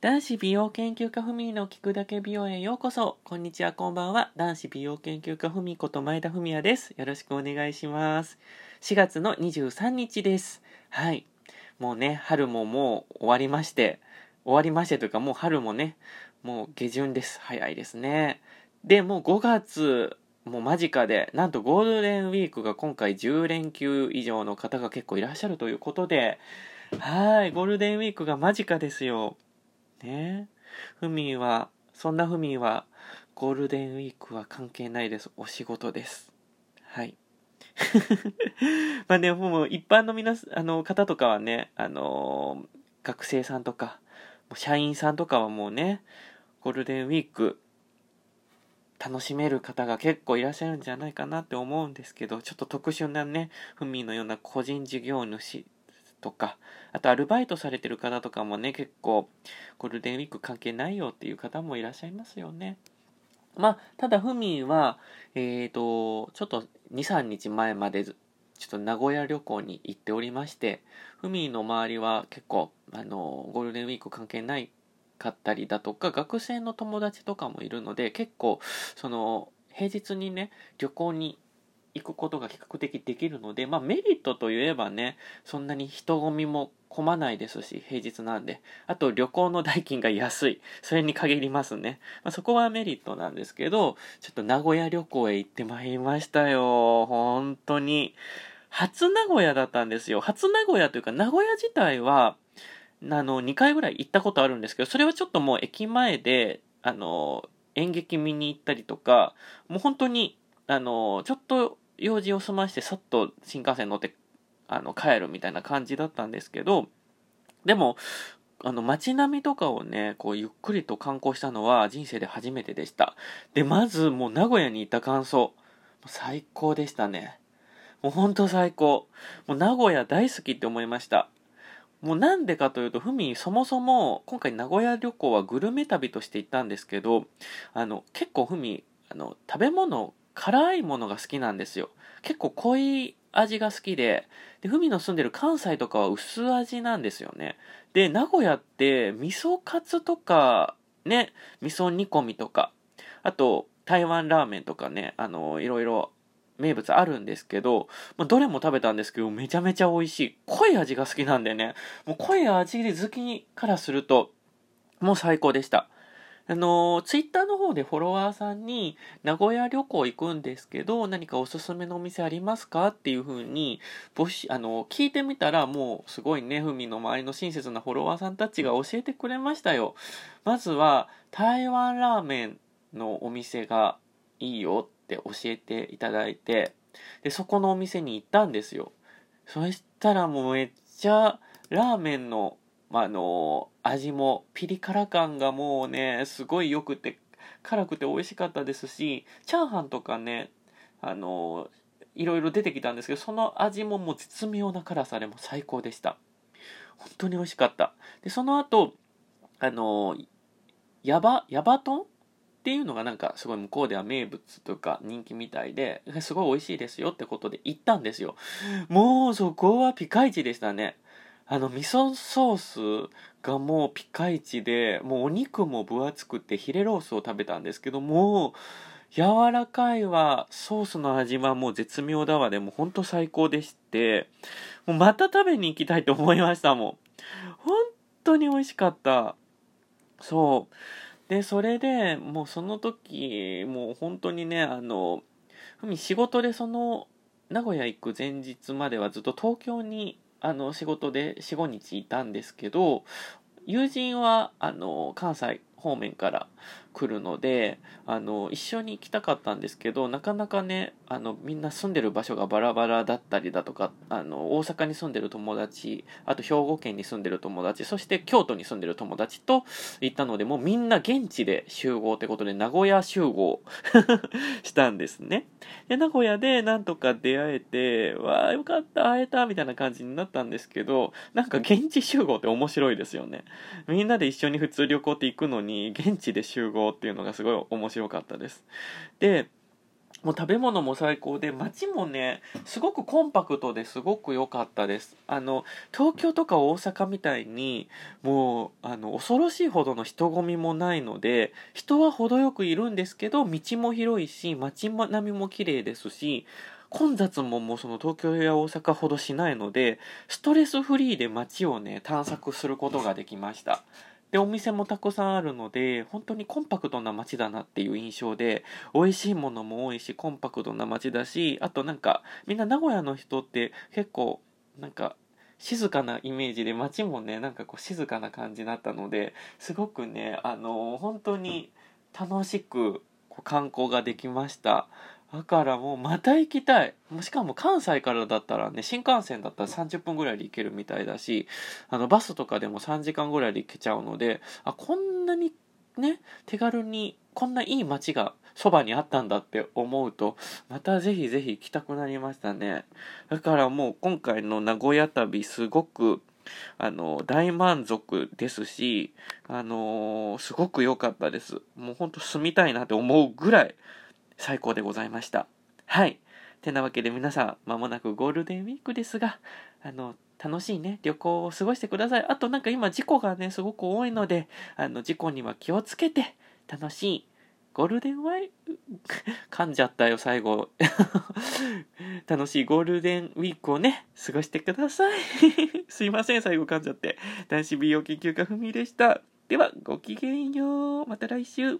男子美容研究家ふみの聞くだけ美容へようこそ。こんにちは、こんばんは。男子美容研究家ふみこと前田文也です。よろしくお願いします。4月の23日です。はい。もうね、春ももう終わりまして、終わりましてというかもう春もね、もう下旬です。早いですね。で、もう5月、もう間近で、なんとゴールデンウィークが今回10連休以上の方が結構いらっしゃるということで、はい、ゴールデンウィークが間近ですよ。ねふみは、そんなふみは、ゴールデンウィークは関係ないです。お仕事です。はい。まあね、もう一般の皆、あの方とかはね、あの学生さんとか、社員さんとかはもうね、ゴールデンウィーク、楽しめる方が結構いらっしゃるんじゃないかなって思うんですけど、ちょっと特殊なね、ふみのような個人事業主とか、あとアルバイトされてる方とかもね、結構ゴールデンウィーク関係ないよっていう方もいらっしゃいますよね。まあ、ただふみは、えっ、と、ちょっと2、3日前までちょっと名古屋旅行に行っておりまして、ふみの周りは結構、あの、ゴールデンウィーク関係ないかったりだとか、学生の友達とかもいるので、結構、その、平日にね、旅行に行くことが比較的できるので、まあメリットといえばね、そんなに人混みも混まないですし、平日なんで。あと旅行の代金が安い。それに限りますね。まあ、そこはメリットなんですけど、ちょっと名古屋旅行へ行ってまいりましたよ。本当に。初名古屋だったんですよ。初名古屋というか、名古屋自体は、あの、2回ぐらい行ったことあるんですけど、それはちょっともう駅前で、あの、演劇見に行ったりとか、もう本当に、あの、ちょっと用事を済まして、さっと新幹線乗って、あの、帰るみたいな感じだったんですけど、でも、あの、街並みとかをね、こう、ゆっくりと観光したのは人生で初めてでした。で、まず、もう名古屋に行った感想。最高でしたね。もうほんと最高。もう名古屋大好きって思いました。もうなんでかというと、ふみ、そもそも、今回名古屋旅行はグルメ旅として行ったんですけど、あの、結構ふみ、あの、食べ物、辛いものが好きなんですよ。結構濃い味が好きで、で、ふみの住んでる関西とかは薄味なんですよね。で、名古屋って、味噌カツとか、ね、味噌煮込みとか、あと、台湾ラーメンとかね、あの、いろいろ名物あるんですけど、まあ、どれも食べたんですけど、めちゃめちゃ美味しい。濃い味が好きなんでね、もう濃い味好きからすると、もう最高でした。あの、ツイッターの方でフォロワーさんに、名古屋旅行行くんですけど、何かおすすめのお店ありますかっていう風に、募集、あの、聞いてみたら、もうすごいね、ふみの周りの親切なフォロワーさんたちが教えてくれましたよ。まずは、台湾ラーメンのお店がいいよって教えていただいて、で、そこのお店に行ったんですよ。そしたらもうめっちゃ、ラーメンの、まあ、あの、味もピリ辛感がもうね、すごい良くて、辛くて美味しかったですし、チャーハンとかね、あの、いろいろ出てきたんですけど、その味ももう絶妙な辛さでも最高でした。本当に美味しかった。で、その後、あの、ヤバ、ヤバトンっていうのがなんかすごい向こうでは名物とか人気みたいで、すごい美味しいですよってことで行ったんですよ。もうそこはピカイチでしたね。あの味噌ソースがもうピカイチで、もうお肉も分厚くてヒレロースを食べたんですけども、柔らかいわ、ソースの味はもう絶妙だわで、もうほんと最高でして、もうまた食べに行きたいと思いましたもん。本当に美味しかった。そう。で、それでもうその時、もう本当にね、あの、ふみ仕事でその、名古屋行く前日まではずっと東京に、あの、仕事で4、5日いたんですけど、友人は、あの、関西方面から来るので、あの、一緒に行きたかったんですけど、なかなかね、あの、みんな住んでる場所がバラバラだったりだとか、あの、大阪に住んでる友達、あと兵庫県に住んでる友達、そして京都に住んでる友達と行ったので、もうみんな現地で集合ってことで、名古屋集合 したんですね。で、名古屋でなんとか出会えて、わあ、よかった、会えた、みたいな感じになったんですけど、なんか現地集合って面白いですよね。みんなで一緒に普通旅行って行くのに、現地で集合っていうのがすごい面白かったです。で、もう食べ物も最高で街もねすごくコンパクトですごく良かったですあの東京とか大阪みたいにもうあの恐ろしいほどの人混みもないので人は程よくいるんですけど道も広いし街並みも綺麗ですし混雑ももうその東京や大阪ほどしないのでストレスフリーで街をね探索することができましたで、お店もたくさんあるので、本当にコンパクトな街だなっていう印象で、美味しいものも多いし、コンパクトな街だし、あとなんか、みんな名古屋の人って結構、なんか、静かなイメージで街もね、なんかこう静かな感じだったので、すごくね、あの、本当に楽しく観光ができました。だからもうまた行きたい。しかも関西からだったらね、新幹線だったら30分ぐらいで行けるみたいだし、あのバスとかでも3時間ぐらいで行けちゃうので、あ、こんなにね、手軽にこんないい街がそばにあったんだって思うと、またぜひぜひ行きたくなりましたね。だからもう今回の名古屋旅すごくあの、大満足ですし、あのー、すごく良かったです。もうほんと住みたいなって思うぐらい、最高でございました。はい。てなわけで皆さん、まもなくゴールデンウィークですが、あの、楽しいね、旅行を過ごしてください。あとなんか今事故がね、すごく多いので、あの、事故には気をつけて、楽しいゴールデンワイ、噛んじゃったよ、最後。楽しいゴールデンウィークをね、過ごしてください。すいません、最後噛んじゃって。男子美容研究家ふみでした。では、ごきげんよう。また来週。